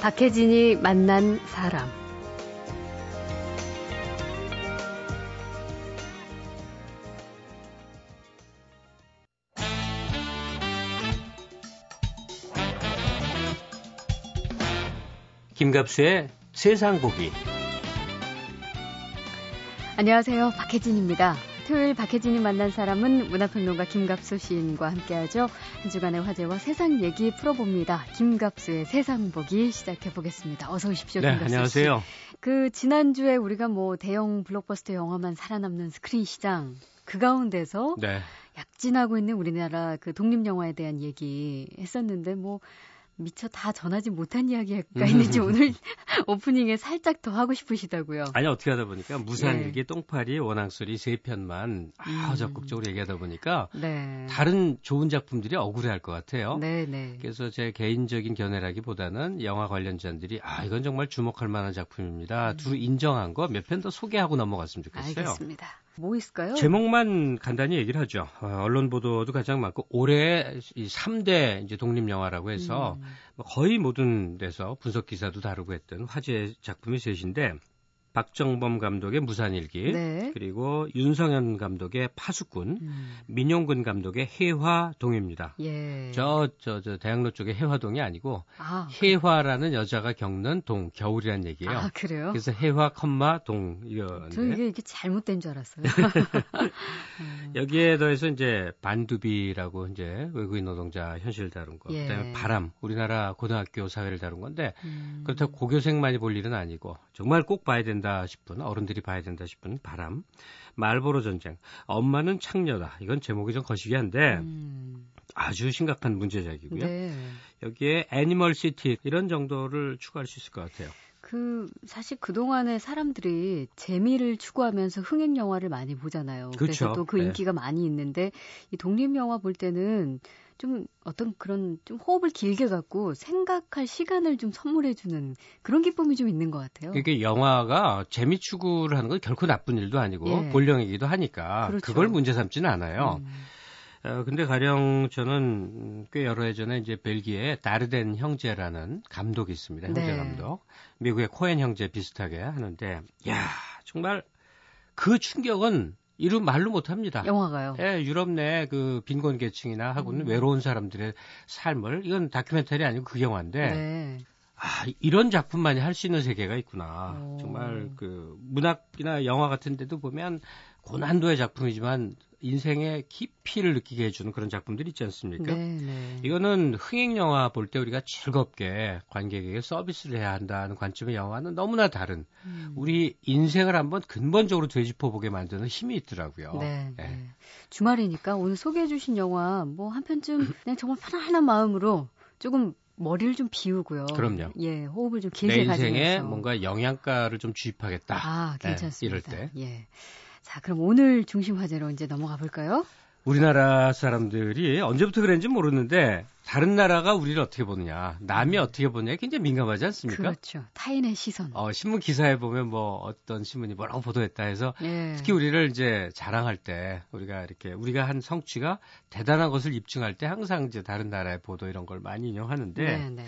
박혜진이 만난 사람. 김갑수의 세상 보기. 안녕하세요. 박혜진입니다. 토요일 박혜진이 만난 사람은 문화평론가 김갑수 시인과 함께하죠. 한 주간의 화제와 세상 얘기 풀어봅니다. 김갑수의 세상 보기 시작해 보겠습니다. 어서 오십시오. 네, 김갑수 안녕하세요. 씨. 그 지난주에 우리가 뭐 대형 블록버스터 영화만 살아남는 스크린 시장 그 가운데서 네. 약진하고 있는 우리나라 그 독립 영화에 대한 얘기 했었는데 뭐 미처 다 전하지 못한 이야기가 있는지 오늘 오프닝에 살짝 더 하고 싶으시다고요. 아니 어떻게 하다 보니까 무산일기, 네. 똥파리, 워낭소리 세 편만 아, 음. 적극적으로 얘기하다 보니까 네. 다른 좋은 작품들이 억울해할 것 같아요. 네, 네. 그래서 제 개인적인 견해라기보다는 영화 관련자들이 아 이건 정말 주목할 만한 작품입니다. 두루 인정한 거 몇 편 더 소개하고 넘어갔으면 좋겠어요. 음. 알겠습니다. 뭐 있을까요? 제목만 간단히 얘기를 하죠. 어, 언론 보도도 가장 많고 올해 이 3대 이제 독립 영화라고 해서 음. 뭐 거의 모든 데서 분석 기사도 다루고 했던 화제 작품이 셋인데 박정범 감독의 무산일기 네. 그리고 윤성현 감독의 파수꾼 음. 민용근 감독의 해화동입니다. 예. 저 저 저 대학로 쪽의 해화동이 아니고 아, 해화라는 여자가 겪는 동 겨울이란 얘기예요. 아 그래요? 그래서 해화 컴마 동저 이거인데 이게 이게 잘못된 줄 알았어요. 음. 여기에 더해서 이제 반두비라고 이제 외국인 노동자 현실을 다룬 거, 예. 그다음에 바람, 우리나라 고등학교 사회를 다룬 건데 음. 그렇다고 고교생만이 볼 일은 아니고 정말 꼭 봐야 된다 싶은 어른들이 봐야 된다 싶은 바람, 말보로 전쟁, 엄마는 창녀다. 이건 제목이 좀 거시기한데 음. 아주 심각한 문제작이고요. 네. 여기에 Animal City 이런 정도를 추가할 수 있을 것 같아요. 그 사실 그 동안에 사람들이 재미를 추구하면서 흥행 영화를 많이 보잖아요. 그래서 그렇죠. 또그 네. 인기가 많이 있는데 이 독립 영화 볼 때는 좀 어떤 그런 좀 호흡을 길게 갖고 생각할 시간을 좀 선물해 주는 그런 기쁨이 좀 있는 것 같아요. 이게 영화가 재미 추구를 하는 건 결코 나쁜 일도 아니고 예. 본령이기도 하니까 그렇죠. 그걸 문제 삼지는 않아요. 음. 어, 근데 가령 저는 음, 꽤 여러 해 전에 이제 벨기에 다르덴 형제라는 감독이 있습니다. 형제 네. 감독. 미국의 코엔 형제 비슷하게 하는데, 야 정말 그 충격은 이루 말로 못 합니다. 영화가요. 예, 유럽 내 그 빈곤 계층이나 하고는 음. 외로운 사람들의 삶을 이건 다큐멘터리 아니고 그 영화인데 네. 아, 이런 작품만이 할 수 있는 세계가 있구나. 오. 정말 그 문학이나 영화 같은 데도 보면 고난도의 작품이지만 인생의 깊이를 느끼게 해주는 그런 작품들이 있지 않습니까? 네, 네. 이거는 흥행 영화 볼 때 우리가 즐겁게 관객에게 서비스를 해야 한다는 관점의 영화는 너무나 다른 음. 우리 인생을 한번 근본적으로 되짚어 보게 만드는 힘이 있더라고요. 네, 예. 네. 주말이니까 오늘 소개해 주신 영화 뭐 한 편쯤 그냥 정말 편안한 마음으로 조금 머리를 좀 비우고요. 그럼요. 예, 호흡을 좀내 길게 인생에 가지면서. 뭔가 영양가를 좀 주입하겠다. 아, 예, 괜찮습니다. 이럴 때. 예. 자, 그럼 오늘 중심 화제로 이제 넘어가 볼까요? 우리나라 사람들이 언제부터 그랬는지 모르는데 다른 나라가 우리를 어떻게 보느냐, 남이 어떻게 보느냐에 굉장히 민감하지 않습니까? 그렇죠. 타인의 시선. 어, 신문 기사에 보면 뭐 어떤 신문이 뭐라고 보도했다 해서 예. 특히 우리를 이제 자랑할 때 우리가 이렇게 우리가 한 성취가 대단한 것을 입증할 때 항상 이제 다른 나라의 보도 이런 걸 많이 인용하는데 네, 네.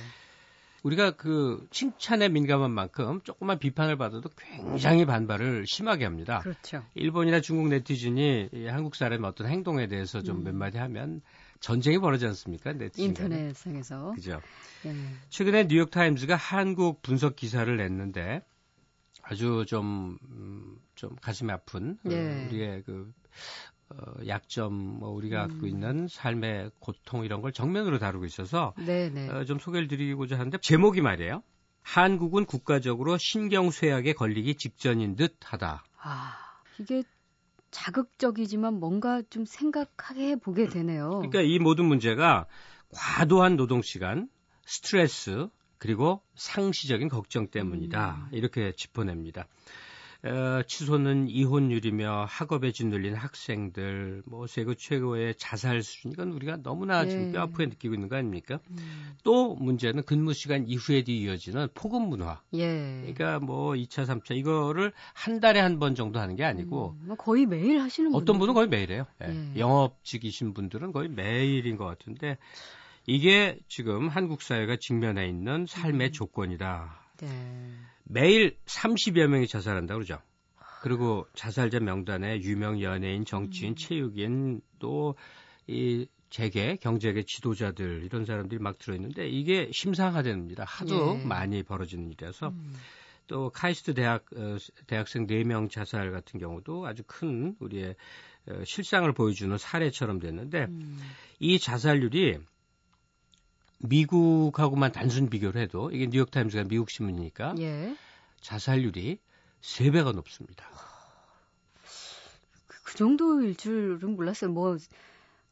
우리가 그 칭찬에 민감한 만큼 조금만 비판을 받아도 굉장히 반발을 심하게 합니다. 그렇죠. 일본이나 중국 네티즌이 이 한국 사람의 어떤 행동에 대해서 좀 음. 몇 마디 하면 전쟁이 벌어지지 않습니까? 네티즌. 인터넷상에서. 그죠. 예. 최근에 뉴욕 타임즈가 한국 분석 기사를 냈는데 아주 좀, 음, 좀 가슴이 아픈 어, 예. 우리의 그 어, 약점, 뭐 우리가 갖고 음. 있는 삶의 고통 이런 걸 정면으로 다루고 있어서 네, 네. 어, 좀 소개를 드리고자 하는데 제목이 말이에요. 한국은 국가적으로 신경쇠약에 걸리기 직전인 듯하다. 아, 이게 자극적이지만 뭔가 좀 생각하게 보게 되네요. 그러니까 이 모든 문제가 과도한 노동 시간, 스트레스, 그리고 상시적인 걱정 때문이다. 음. 이렇게 짚어냅니다. 어, 치솟는 이혼율이며 학업에 짓눌린 학생들, 뭐 세계 최고의 자살 수준 이건 우리가 너무나 지금 예. 뼈아프게 느끼고 있는 거 아닙니까? 음, 또 문제는 근무 시간 이후에도 이어지는 폭음 문화. 예. 그러니까 뭐 2차, 3차 이거를 한 달에 한 번 정도 하는 게 아니고 음, 뭐 거의 매일 하시는 어떤 분은 거의 매일 해요. 예. 예. 영업직이신 분들은 거의 매일인 것 같은데 이게 지금 한국 사회가 직면해 있는 삶의 음. 조건이다. 네. 매일 30여 명이 자살한다 그러죠. 그리고 자살자 명단에 유명 연예인, 정치인, 음. 체육인 또 이 재계, 경제계 지도자들 이런 사람들이 막 들어있는데 이게 심상화됩니다. 하도 예. 많이 벌어지는 일이라서 음. 또 카이스트 대학 어, 대학생 4명 자살 같은 경우도 아주 큰 우리의 어, 실상을 보여주는 사례처럼 됐는데 음. 이 자살률이 미국하고만 단순 비교를 해도 이게 뉴욕타임즈가 미국 신문이니까 예. 자살률이 3배가 높습니다. 그, 그 정도일 줄은 몰랐어요. 뭐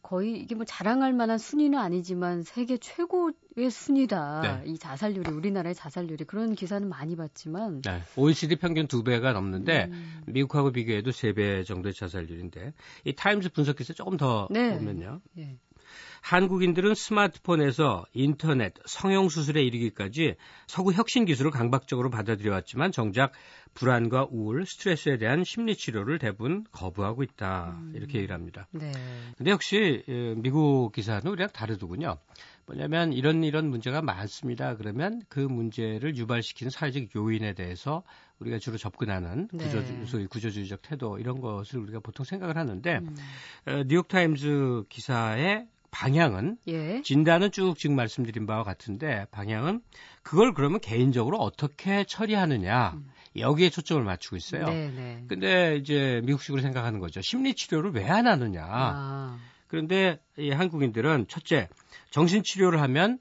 거의 이게 뭐 자랑할 만한 순위는 아니지만 세계 최고의 순위다. 네. 이 자살률이 우리나라의 자살률이 그런 기사는 많이 봤지만 네. OECD 평균 두 배가 넘는데 음. 미국하고 비교해도 세배 정도의 자살률인데 이 타임즈 분석 기사 조금 더 네. 보면요. 네. 한국인들은 스마트폰에서 인터넷, 성형수술에 이르기까지 서구 혁신 기술을 강박적으로 받아들여왔지만 정작 불안과 우울, 스트레스에 대한 심리 치료를 대부분 거부하고 있다. 음. 이렇게 얘기를 합니다. 네. 근데 역시 미국 기사는 우리랑 다르더군요. 뭐냐면 이런 이런 문제가 많습니다. 그러면 그 문제를 유발시키는 사회적 요인에 대해서 우리가 주로 접근하는 네. 구조, 소위 구조주의적 태도 이런 것을 우리가 보통 생각을 하는데 음. 뉴욕타임즈 기사에 방향은 예. 진단은 쭉 지금 말씀드린 바와 같은데 방향은 그걸 그러면 개인적으로 어떻게 처리하느냐 음. 여기에 초점을 맞추고 있어요. 네네. 네. 근데 이제 미국식으로 생각하는 거죠. 심리 치료를 왜 안 하느냐. 아. 그런데 이 한국인들은 첫째 정신 치료를 하면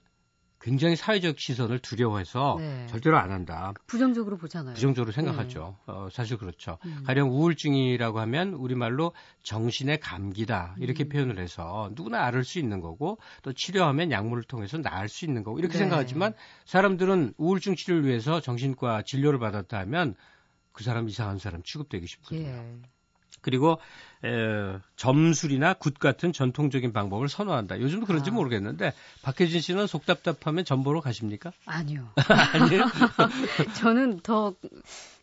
굉장히 사회적 시선을 두려워해서 네. 절대로 안 한다. 부정적으로 보잖아요. 부정적으로 생각하죠. 네. 어, 사실 그렇죠. 음. 가령 우울증이라고 하면 우리말로 정신의 감기다 이렇게 음. 표현을 해서 누구나 앓을 수 있는 거고 또 치료하면 약물을 통해서 나을 수 있는 거고 이렇게 네. 생각하지만 사람들은 우울증 치료를 위해서 정신과 진료를 받았다 하면 그 사람 이상한 사람 취급되기 쉽거든요. 예. 그리고 에, 점술이나 굿 같은 전통적인 방법을 선호한다. 요즘도 그런지 아. 모르겠는데 박혜진 씨는 속 답답하면 점보러 가십니까? 아니요. 아니요. 저는 더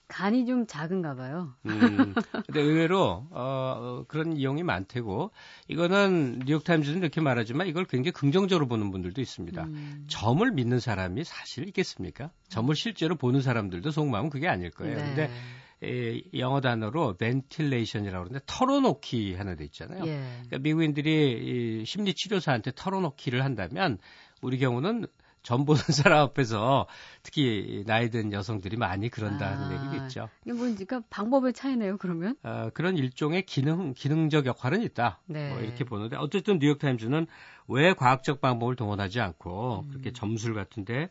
간이 좀 작은가 봐요. 음, 근데 의외로 어, 어, 그런 이용이 많대고 이거는 뉴욕타임즈는 이렇게 말하지만 이걸 굉장히 긍정적으로 보는 분들도 있습니다. 음. 점을 믿는 사람이 사실 있겠습니까? 점을 실제로 보는 사람들도 속마음은 그게 아닐 거예요. 네. 근데 에, 영어 단어로 ventilation이라고 그러는데 털어놓기 하나 돼 있잖아요. 예. 그러니까 미국인들이 이 심리 치료사한테 털어놓기를 한다면 우리 경우는 전 보는 사람 앞에서 특히 나이 든 여성들이 많이 그런다는 아, 얘기겠죠. 이게 뭐, 그러니까 방법의 차이네요, 그러면? 어, 그런 일종의 기능, 기능적 역할은 있다. 네. 뭐 이렇게 보는데, 어쨌든 뉴욕타임즈는 왜 과학적 방법을 동원하지 않고 음. 그렇게 점술 같은데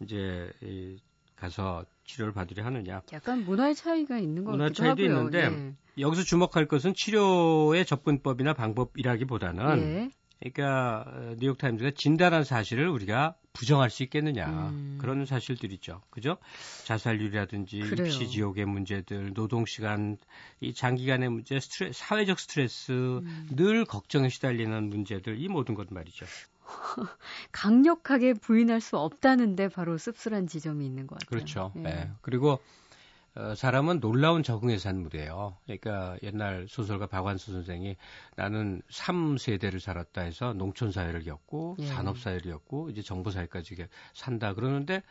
이제 이, 가서 치료를 받으려 하느냐. 약간 문화의 차이가 있는 것 문화 차이도 하고요. 있는데 예. 여기서 주목할 것은 치료의 접근법이나 방법이라기보다는 예. 그러니까 어, 뉴욕 타임즈가 진단한 사실을 우리가 부정할 수 있겠느냐 음. 그런 사실들이죠. 그죠? 자살률이라든지 그래요. 입시 지옥의 문제들, 노동 시간, 이 장기간의 문제, 스트레스, 사회적 스트레스, 음. 늘 걱정에 시달리는 문제들 이 모든 것 말이죠. 강력하게 부인할 수 없다는데 바로 씁쓸한 지점이 있는 것 같아요. 그렇죠. 예. 네. 그리고 어, 사람은 놀라운 적응의 산물이에요. 그러니까 옛날 소설가 박완수 선생이 나는 3세대를 살았다 해서 농촌 사회를 겪고 예. 산업 사회를 겪고 이제 정보 사회까지 산다 그러는데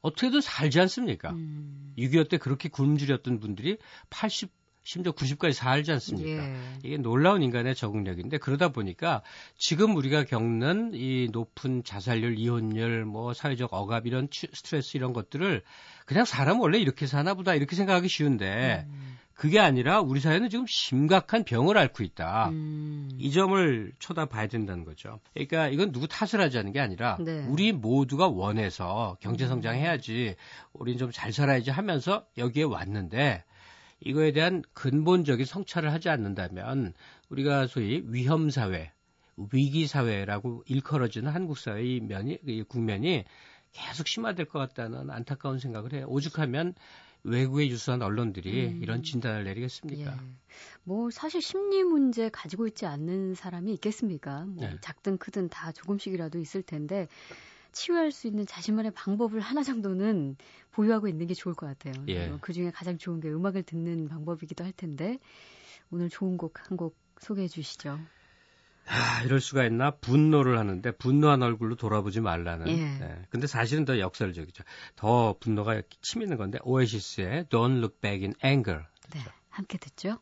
어떻게든 살지 않습니까? 음. 6.25 때 그렇게 굶주렸던 분들이 80 심지어 90까지 살지 않습니까? 예. 이게 놀라운 인간의 적응력인데 그러다 보니까 지금 우리가 겪는 이 높은 자살률, 이혼율, 뭐 사회적 억압 이런 스트레스 이런 것들을 그냥 사람 원래 이렇게 사나 보다 이렇게 생각하기 쉬운데 음. 그게 아니라 우리 사회는 지금 심각한 병을 앓고 있다. 음. 이 점을 쳐다봐야 된다는 거죠. 그러니까 이건 누구 탓을 하자는 게 아니라 네. 우리 모두가 원해서 경제 성장해야지, 우리는 좀잘 살아야지 하면서 여기에 왔는데 이거에 대한 근본적인 성찰을 하지 않는다면 우리가 소위 위험 사회, 위기 사회라고 일컬어지는 한국 사회의 면이 국면이 계속 심화될 것 같다는 안타까운 생각을 해요. 오죽하면 외국의 유수한 언론들이 음. 이런 진단을 내리겠습니까? 예. 뭐 사실 심리 문제 가지고 있지 않는 사람이 있겠습니까? 뭐 네. 작든 크든 다 조금씩이라도 있을 텐데 치유할 수 있는 자신만의 방법을 하나 정도는 보유하고 있는 게 좋을 것 같아요. 예. 뭐그 중에 가장 좋은 게 음악을 듣는 방법이기도 할 텐데 오늘 좋은 곡 한 곡 소개해 주시죠. 아, 이럴 수가 있나? 분노를 하는데 분노한 얼굴로 돌아보지 말라는. 예. 네. 근데 사실은 더 역설적이죠. 더 분노가 치미는 건데 오에시스의 Don't Look Back in Anger. 네, 함께 듣죠.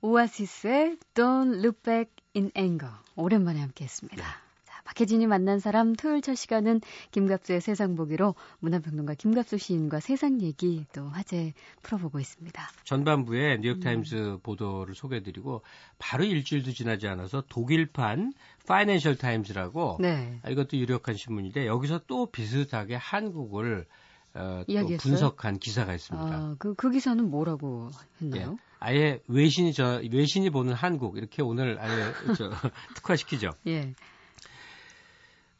오아시스의 Don't Look Back in Anger 오랜만에 함께했습니다. 네. 자, 박혜진이 만난 사람 토요일 첫 시간은 김갑수의 세상 보기로 문화평론가 김갑수 시인과 세상 얘기 또 화제 풀어보고 있습니다. 전반부에 뉴욕타임스 음. 보도를 소개해드리고 바로 일주일도 지나지 않아서 독일판 파이낸셜 타임즈라고 네. 이것도 유력한 신문인데 여기서 또 비슷하게 한국을 어, 또 분석한 기사가 있습니다. 아, 그, 그 기사는 뭐라고 했나요? 예. 아예 외신이 저 외신이 보는 한국 이렇게 오늘 아예 저 특화시키죠. 예.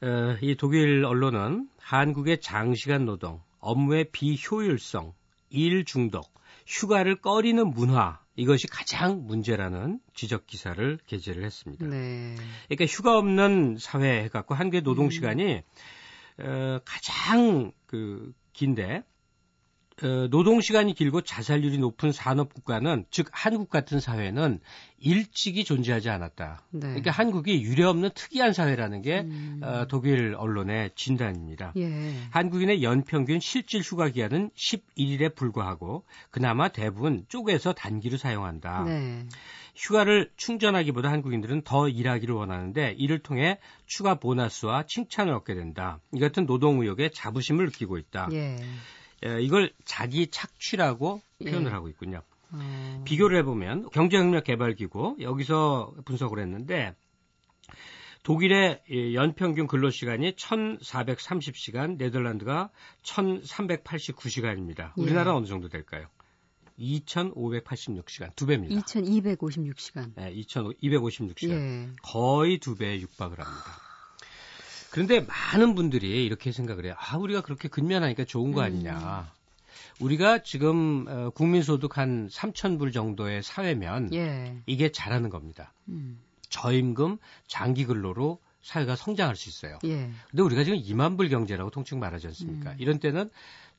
어, 이 독일 언론은 한국의 장시간 노동, 업무의 비효율성, 일 중독, 휴가를 꺼리는 문화 이것이 가장 문제라는 지적 기사를 게재를 했습니다. 네. 그러니까 휴가 없는 사회 해갖고 한국의 노동 시간이 음. 어, 가장 그 긴데 어, 노동 시간이 길고 자살률이 높은 산업 국가는 즉 한국 같은 사회는 일찍이 존재하지 않았다. 네. 그러니까 한국이 유례없는 특이한 사회라는 게 음. 어, 독일 언론의 진단입니다. 예. 한국인의 연평균 실질 휴가 기간은 11일에 불과하고 그나마 대부분 쪼개서 단기로 사용한다. 네. 휴가를 충전하기보다 한국인들은 더 일하기를 원하는데 이를 통해 추가 보너스와 칭찬을 얻게 된다. 이 같은 노동 의욕에 자부심을 느끼고 있다. 예. 예, 이걸 자기 착취라고 표현을 예. 하고 있군요. 어... 비교를 해보면 경제협력개발기구 여기서 분석을 했는데 독일의 연평균 근로시간이 1,430시간, 네덜란드가 1,389시간입니다. 우리나라 예. 어느 정도 될까요? 2,586시간, 두 배입니다. 2,256시간. 네, 2,256시간. 예. 거의 두 배에 육박을 합니다. 그런데 많은 분들이 이렇게 생각을 해요. 아, 우리가 그렇게 근면하니까 좋은 거 아니냐. 음. 우리가 지금 어, 국민소득 한 3천 불 정도의 사회면 예. 이게 잘하는 겁니다. 음. 저임금 장기 근로로 사회가 성장할 수 있어요. 예. 근데 우리가 지금 2만 불 경제라고 통칭 말하지 않습니까? 음. 이런 때는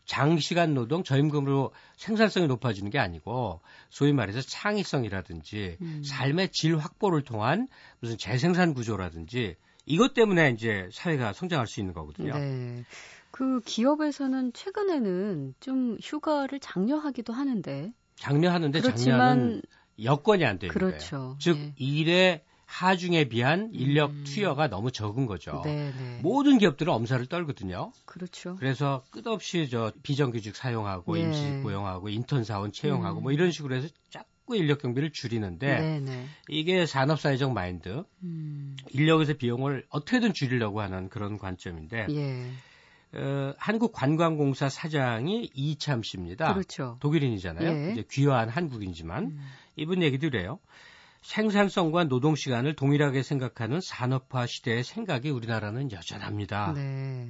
장시간 노동 저임금으로 생산성이 높아지는 게 아니고 소위 말해서 창의성이라든지 음. 삶의 질 확보를 통한 무슨 재생산 구조라든지 이것 때문에 이제 사회가 성장할 수 있는 거거든요. 네. 그 기업에서는 최근에는 좀 휴가를 장려하기도 하는데 장려하는데 장려하는 여건이 안 되는 그렇죠. 거예요. 즉 네. 일의 하중에 비한 인력 음. 투여가 너무 적은 거죠. 네네. 네. 모든 기업들은 엄살을 떨거든요. 그렇죠. 그래서 끝없이 저 비정규직 사용하고 네. 임시 고용하고 인턴 사원 채용하고 음. 뭐 이런 식으로 해서 쫙 자꾸 인력 경비를 줄이는데 네네. 이게 산업 사회적 마인드, 음. 인력에서 비용을 어떻게든 줄이려고 하는 그런 관점인데 예. 어, 한국관광공사 사장이 이참 씨입니다. 그렇죠. 독일인이잖아요. 예. 이제 귀화한 한국인지만 음. 이분 얘기도 이래요. 생산성과 노동 시간을 동일하게 생각하는 산업화 시대의 생각이 우리나라는 여전합니다. 네.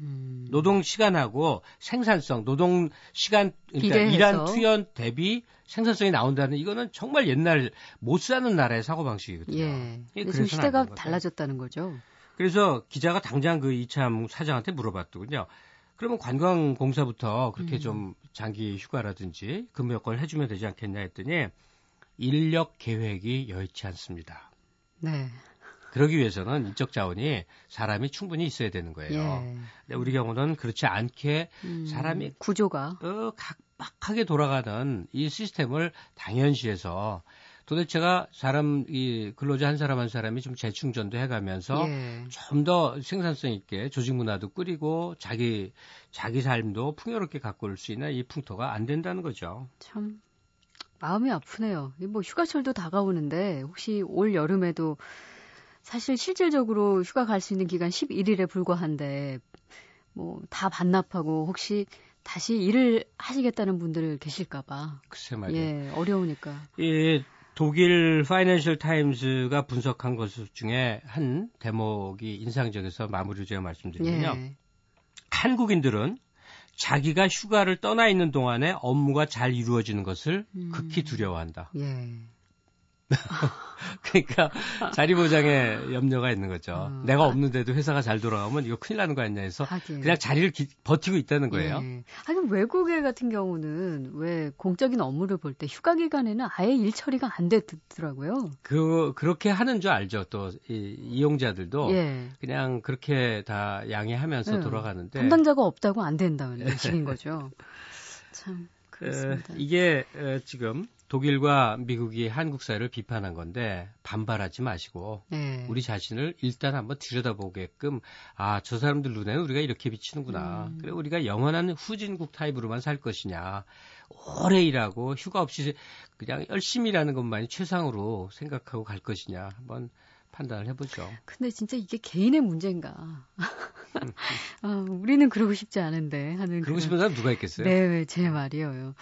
음. 노동 시간하고 생산성, 노동 시간 그러니까 일한 투연 대비 생산성이 나온다는 이거는 정말 옛날 못 사는 나라의 사고 방식이거든요. 예. 그래서 시대가 달라졌다는 거죠. 그래서 기자가 당장 그 이참 사장한테 물어봤더군요. 그러면 관광공사부터 그렇게 음. 좀 장기 휴가라든지 근무 여건을 해주면 되지 않겠냐 했더니 인력 계획이 여의치 않습니다. 네. 그러기 위해서는 인적 자원이 사람이 충분히 있어야 되는 거예요. 예. 근데 우리 경우는 그렇지 않게 음, 사람이 구조가 어, 각박하게 돌아가는 이 시스템을 당연시해서 도대체가 사람 이 근로자 한 사람 한 사람이 좀 재충전도 해가면서 예. 좀더 생산성 있게 조직 문화도 꾸리고 자기 자기 삶도 풍요롭게 가꿀 수 있는 이 풍토가 안 된다는 거죠. 참 마음이 아프네요. 뭐 휴가철도 다가오는데 혹시 올 여름에도 사실 실질적으로 휴가 갈 수 있는 기간 11일에 불과한데 뭐 다 반납하고 혹시 다시 일을 하시겠다는 분들 계실까봐. 글쎄 말이에요. 예, 어려우니까. 예, 독일 파이낸셜 타임즈가 분석한 것 중에 한 대목이 인상적에서 마무리 제가 말씀드리면요. 예. 한국인들은 자기가 휴가를 떠나 있는 동안에 업무가 잘 이루어지는 것을 음. 극히 두려워한다. 예. 그러니까 자리 보장에 염려가 있는 거죠. 어. 내가 없는데도 회사가 잘 돌아가면 이거 큰일 나는 거 아니냐 해서 하긴. 그냥 자리를 기, 버티고 있다는 거예요. 예. 하긴 외국에 같은 경우는 왜 공적인 업무를 볼 때 휴가 기간에는 아예 일 처리가 안 되더라고요. 그 그렇게 하는 줄 알죠. 또 이, 이용자들도 예. 그냥 그렇게 다 양해하면서 예. 돌아가는데 담당자가 없다고 안 된다는 식인 거죠. 참 그렇습니다. 에, 이게 에, 지금 독일과 미국이 한국 사회를 비판한 건데 반발하지 마시고 네. 우리 자신을 일단 한번 들여다보게끔 아 저 사람들 눈에는 우리가 이렇게 비치는구나. 음. 그래 우리가 영원한 후진국 타입으로만 살 것이냐. 오래 일하고 휴가 없이 그냥 열심히 일하는 것만이 최상으로 생각하고 갈 것이냐. 한번 판단을 해보죠. 근데 진짜 이게 개인의 문제인가? 아, 우리는 그러고 싶지 않은데 하는. 그러고 싶은 사람 누가 있겠어요? 네, 제 말이에요.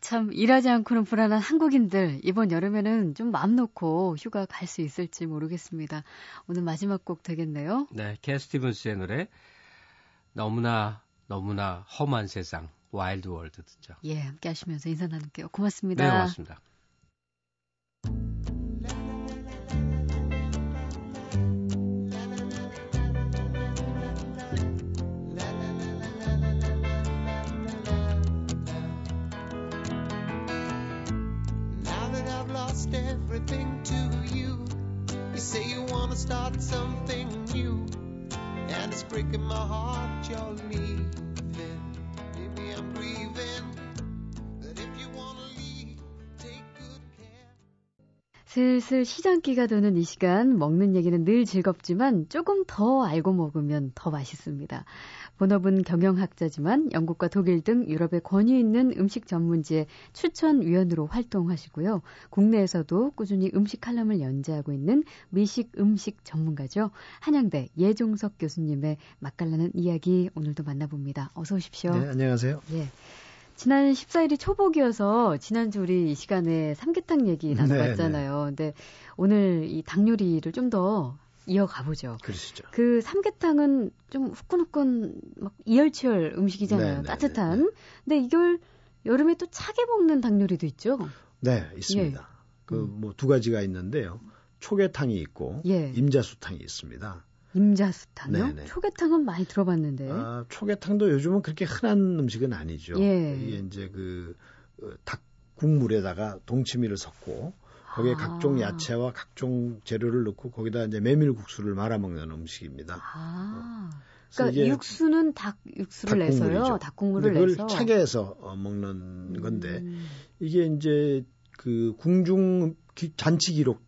참 일하지 않고는 불안한 한국인들 이번 여름에는 좀 마음 놓고 휴가 갈 수 있을지 모르겠습니다. 오늘 마지막 곡 되겠네요. 네, 캣 스티븐스의 노래 너무나 너무나 험한 세상 Wild World 듣죠. 예, 함께 하시면서 인사 나눌게요. 고맙습니다. 네, 고맙습니다. Lost everything to you. You say you wanna start something new, and it's breaking my heart you're leaving. Maybe I'm grieving, but if you wanna leave, take good care. 슬슬 시장기가 도는 이 시간 먹는 얘기는 늘 즐겁지만 조금 더 알고 먹으면 더 맛있습니다. 본업은 경영학자지만 영국과 독일 등 유럽의 권위 있는 음식 전문지의 추천위원으로 활동하시고요. 국내에서도 꾸준히 음식 칼럼을 연재하고 있는 미식 음식 전문가죠. 한양대 예종석 교수님의 맛깔나는 이야기 오늘도 만나봅니다. 어서 오십시오. 네, 안녕하세요. 예. 지난 14일이 초복이어서 지난주 우리 이 시간에 삼계탕 얘기 나눠봤잖아요. 네, 네. 근데 오늘 이 닭 요리를 좀 더 이어가 보죠. 그러시죠. 그 삼계탕은 좀 후끈후끈 막 이열치열 음식이잖아요. 네네, 네, 따뜻한. 네네. 근데 이걸 여름에 또 차게 먹는 닭 요리도 있죠. 네, 있습니다. 예. 그뭐 두 가지가 있는데요. 초계탕이 있고 예. 임자수탕이 있습니다. 임자수탕요? 네네. 초계탕은 많이 들어봤는데. 아, 초계탕도 요즘은 그렇게 흔한 음식은 아니죠. 예. 이게 이제 그닭 어, 국물에다가 동치미를 섞고 거기에 아. 각종 야채와 각종 재료를 넣고 거기다 이제 메밀국수를 말아 먹는 음식입니다. 아. 그러니까 육수는 닭 육수를 내서요. 닭국물을 그걸 내서 차게 해서 어, 먹는 건데 음. 이게 이제 그 궁중 잔치 기록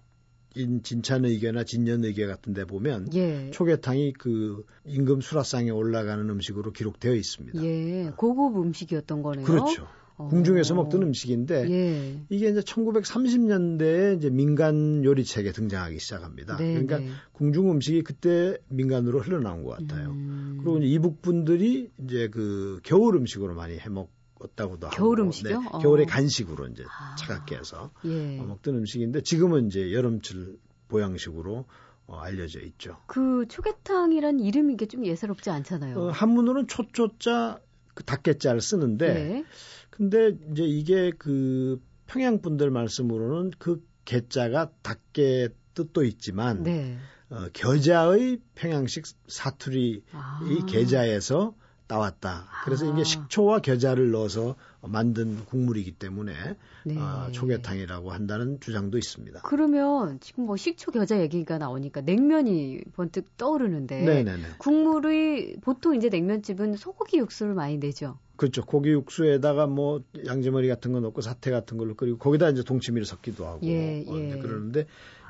인 진찬의계나 진년의계 같은 데 보면 예. 초계탕이 그 임금 수라상에 올라가는 음식으로 기록되어 있습니다. 예. 고급 음식이었던 거네요. 그렇죠. 궁중에서 먹던 음식인데 예. 이게 이제 1930년대에 이제 민간 요리책에 등장하기 시작합니다. 네, 그러니까 네. 궁중 음식이 그때 민간으로 흘러나온 것 같아요. 음. 그리고 이제 이북 분들이 이제 그 겨울 음식으로 많이 해먹 었다고도 하고 겨울 음식이요? 네, 어. 겨울에 간식으로 이제 아. 차갑게 해서 예. 어, 먹던 음식인데 지금은 이제 여름철 보양식으로 어, 알려져 있죠. 그 초계탕이란 이름이 게좀 예사롭지 않잖아요. 어, 한문으로는 초초자 그 닭게자를 쓰는데 예. 근데 이제 이게 그 평양 분들 말씀으로는 그 개자가 닭개 뜻도 있지만 네. 어, 겨자의 평양식 사투리 아. 이 계자에서 나왔다. 그래서 아. 이게 식초와 겨자를 넣어서 만든 국물이기 때문에 네. 어, 초계탕이라고 한다는 주장도 있습니다. 그러면 지금 뭐 식초 겨자 얘기가 나오니까 냉면이 번뜩 떠오르는데 네네네. 국물이 보통 이제 냉면집은 소고기 육수를 많이 내죠. 그렇죠. 고기 육수에다가 뭐 양지머리 같은 거 넣고 사태 같은 걸로 끓이고 거기다 이제 동치미를 섞기도 하고 예, 어, 예. 그러는데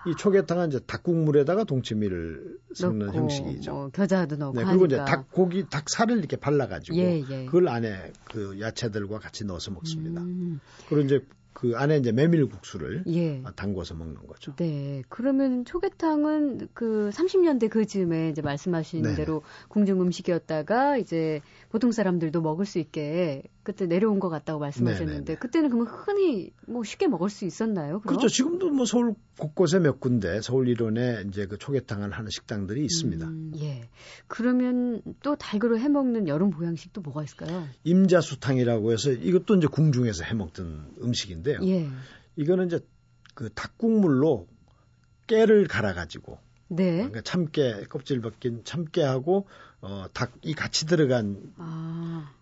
이 초계탕은 이제 닭국물에다가 동치미를 섞는 넣고, 형식이죠. 뭐 겨자도 넣고 네, 그리고 하니까. 이제 닭고기 닭살을 이렇게 발라가지고 예, 예. 그걸 안에 그 야채들과 같이 넣어서 먹습니다. 음. 그리고 이제 그 안에 이제 메밀국수를 예. 담궈서 먹는 거죠. 네. 그러면 초계탕은 그 30년대 그 즈음에 이제 말씀하신 네네. 대로 궁중 음식이었다가 이제 보통 사람들도 먹을 수 있게 그때 내려온 것 같다고 말씀하셨는데 네네네. 그때는 그러면 흔히 뭐 쉽게 먹을 수 있었나요? 그럼? 그렇죠. 지금도 뭐 서울 곳곳에 몇 군데 서울 일원에 이제 그 초계탕을 하는 식당들이 있습니다. 음, 예. 그러면 또 달그로 해 먹는 여름 보양식도 뭐가 있을까요? 임자수탕이라고 해서 이것도 이제 궁중에서 해 먹던 음식인데 요. 예. 이거는 이제 그 닭국물로 깨를 갈아 가지고 네. 그러니까 참깨 껍질 벗긴 참깨하고 어 닭이 같이 들어간 아.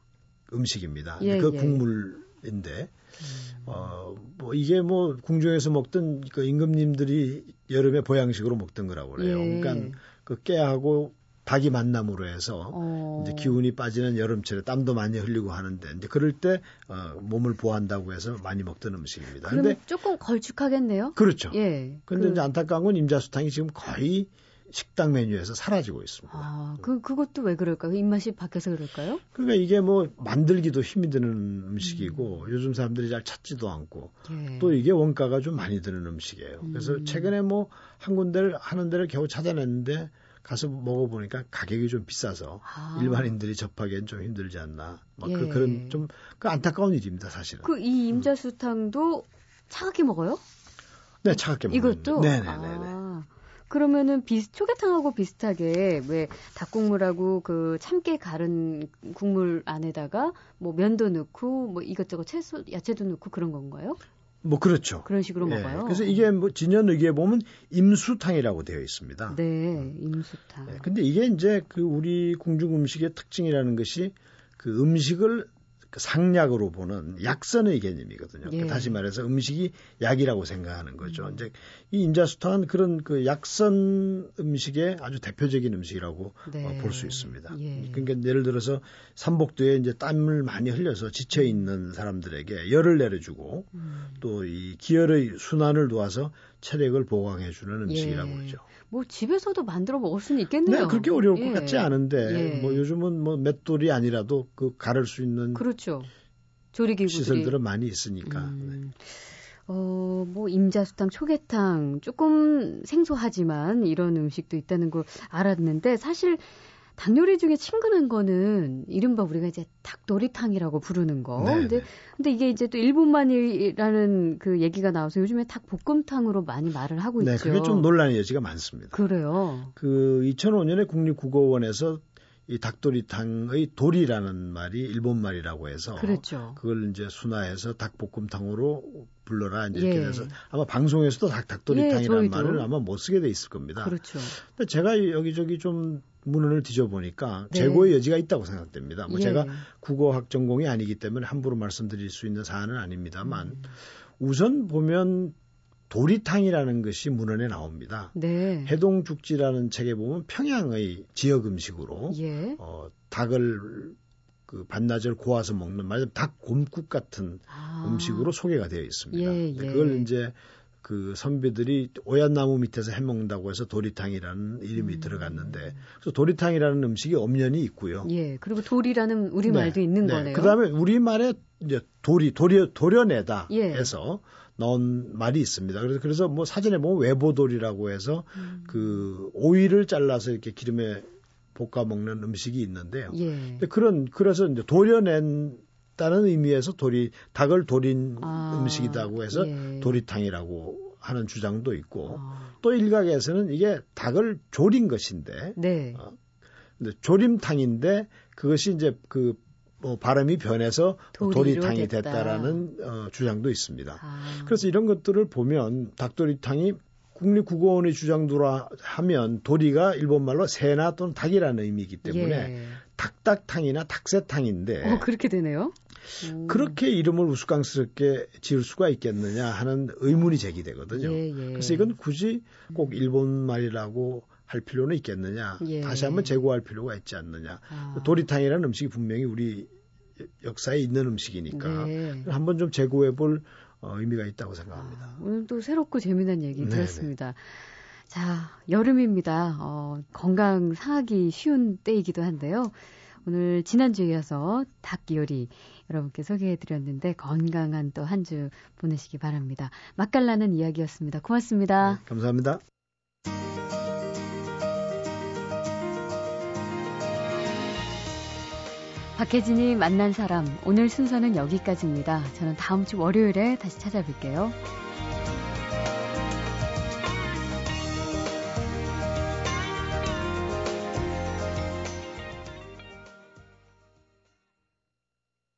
음식입니다. 예, 그 예. 국물인데 음. 어뭐 이게 뭐 궁중에서 먹던 그 임금님들이 여름에 보양식으로 먹던 거라고 그래요. 예. 그러니까 그 깨하고 닭이 만남으로 해서 어. 이제 기운이 빠지는 여름철에 땀도 많이 흘리고 하는데 이제 그럴 때 어, 몸을 보한다고 해서 많이 먹던 음식입니다. 그런데 조금 걸쭉하겠네요. 그렇죠. 예. 근데 그... 이제 안타까운 건 임자수탕이 지금 거의 식당 메뉴에서 사라지고 있습니다. 아, 그, 그것도 왜 그럴까요? 입맛이 바뀌어서 그럴까요? 그러니까 이게 뭐 만들기도 힘이 드는 음식이고 음. 요즘 사람들이 잘 찾지도 않고 예. 또 이게 원가가 좀 많이 드는 음식이에요. 그래서 음. 최근에 뭐 한 군데를 하는 데를 겨우 찾아냈는데 가서 먹어보니까 가격이 좀 비싸서 아. 일반인들이 접하기엔 좀 힘들지 않나. 막 그, 예. 그, 그런 좀 그 안타까운 일입니다, 사실은. 그 이 임자수탕도 차갑게 먹어요? 네, 차갑게 먹어요. 이것도? 네네네. 아. 그러면은 비슷 초계탕하고 비슷하게 왜 닭국물하고 그 참깨 갈은 국물 안에다가 뭐 면도 넣고 뭐 이것저것 채소 야채도 넣고 그런 건가요? 뭐 그렇죠. 그런 식으로 예. 먹어요. 그래서 이게 뭐 진연 의기에 보면 임수탕이라고 되어 있습니다. 네, 임수탕. 예. 근데 이게 이제 그 우리 궁중 음식의 특징이라는 것이 그 음식을 그 상약으로 보는 약선의 개념이거든요. 예. 다시 말해서 음식이 약이라고 생각하는 거죠. 음. 이제 이 임자수탕은 그런 그 약선 음식의 아주 대표적인 음식이라고 네. 어, 볼수 있습니다. 예. 그러니까 예를 들어서 삼복도에 이제 땀을 많이 흘려서 지쳐 있는 사람들에게 열을 내려주고 음. 또이 기혈의 순환을 도와서 체력을 보강해 주는 음식이라고 예. 그러죠. 뭐 집에서도 만들어 먹을 수는 있겠네요. 네, 그렇게 어려울 예. 것 같지 않은데 예. 뭐 요즘은 뭐 맷돌이 아니라도 그 가를 수 있는 그렇죠. 조리기구들이 시설들은 많이 있으니까. 음. 네. 어, 뭐, 임자수탕, 초계탕, 조금 생소하지만 이런 음식도 있다는 걸 알았는데, 사실 닭 요리 중에 친근한 거는 이른바 우리가 이제 닭도리탕이라고 부르는 거. 네 근데 근데 이게 이제 또 일본만이라는 그 얘기가 나와서 요즘에 닭볶음탕으로 많이 말을 하고 네, 있죠. 그게 좀 논란의 여지가 많습니다. 그래요. 그 2005년에 국립국어원에서 이 닭도리탕의 도리라는 말이 일본 말이라고 해서 그렇죠. 그걸 이제 순화해서 닭볶음탕으로 불러라 이제 이렇게 예. 돼서 아마 방송에서도 닭, 닭도리탕이라는 예, 말을 아마 못 쓰게 돼 있을 겁니다. 그렇죠. 근데 제가 여기저기 좀 문헌을 뒤져보니까 네. 재고의 여지가 있다고 생각됩니다. 뭐 예. 제가 국어학 전공이 아니기 때문에 함부로 말씀드릴 수 있는 사안은 아닙니다만 음. 우선 보면 도리탕이라는 것이 문헌에 나옵니다. 네. 해동죽지라는 책에 보면 평양의 지역 음식으로 예. 어, 닭을 그 반나절 고아서 먹는 말하자면 닭 곰국 같은 아. 음식으로 소개가 되어 있습니다. 예, 예. 그걸 이제 그 선비들이 오얏 나무 밑에서 해먹는다고 해서 도리탕이라는 이름이 음. 들어갔는데 그래서 도리탕이라는 음식이 엄연히 있고요. 예. 그리고 돌이라는 우리 말도 네, 있는 네. 거네요. 그다음에 우리 말에 이제 돌이 도려 도려내다 예. 해서 넣은 말이 있습니다. 그래서 그래서 뭐 사진에 보면 외보돌이라고 해서 음. 그 오이를 잘라서 이렇게 기름에 볶아 먹는 음식이 있는데요. 예. 그런 그래서 이제 도려낸 다는 의미에서 도리 닭을 도린 아, 음식이라고 해서 예. 도리탕이라고 하는 주장도 있고 아. 또 일각에서는 이게 닭을 조린 것인데 네. 어, 근데 조림탕인데 그것이 이제 그뭐 발음이 변해서 도리탕이 됐다. 됐다라는 어, 주장도 있습니다. 아. 그래서 이런 것들을 보면 닭도리탕이 국립국어원의 주장도라 하면 도리가 일본말로 새나 또는 닭이라는 의미이기 때문에 예. 닭닭탕이나 닭새탕인데 어, 그렇게 되네요. 그렇게 이름을 우스꽝스럽게 지을 수가 있겠느냐 하는 의문이 제기되거든요. 예, 예. 그래서 이건 굳이 꼭 일본 말이라고 할 필요는 있겠느냐. 예. 다시 한번 재고할 필요가 있지 않느냐. 아. 도리탕이라는 음식이 분명히 우리 역사에 있는 음식이니까 네. 한번 좀 재고해 볼 어, 의미가 있다고 생각합니다. 아, 오늘 또 새롭고 재미난 얘기 네네. 들었습니다. 자, 여름입니다. 어, 건강 상하기 쉬운 때이기도 한데요. 오늘 지난주에 이어서 닭 요리 여러분께 소개해 드렸는데 건강한 또 한 주 보내시기 바랍니다. 맛깔나는 이야기였습니다. 고맙습니다. 네, 감사합니다. 박혜진이 만난 사람 오늘 순서는 여기까지입니다. 저는 다음 주 월요일에 다시 찾아뵐게요.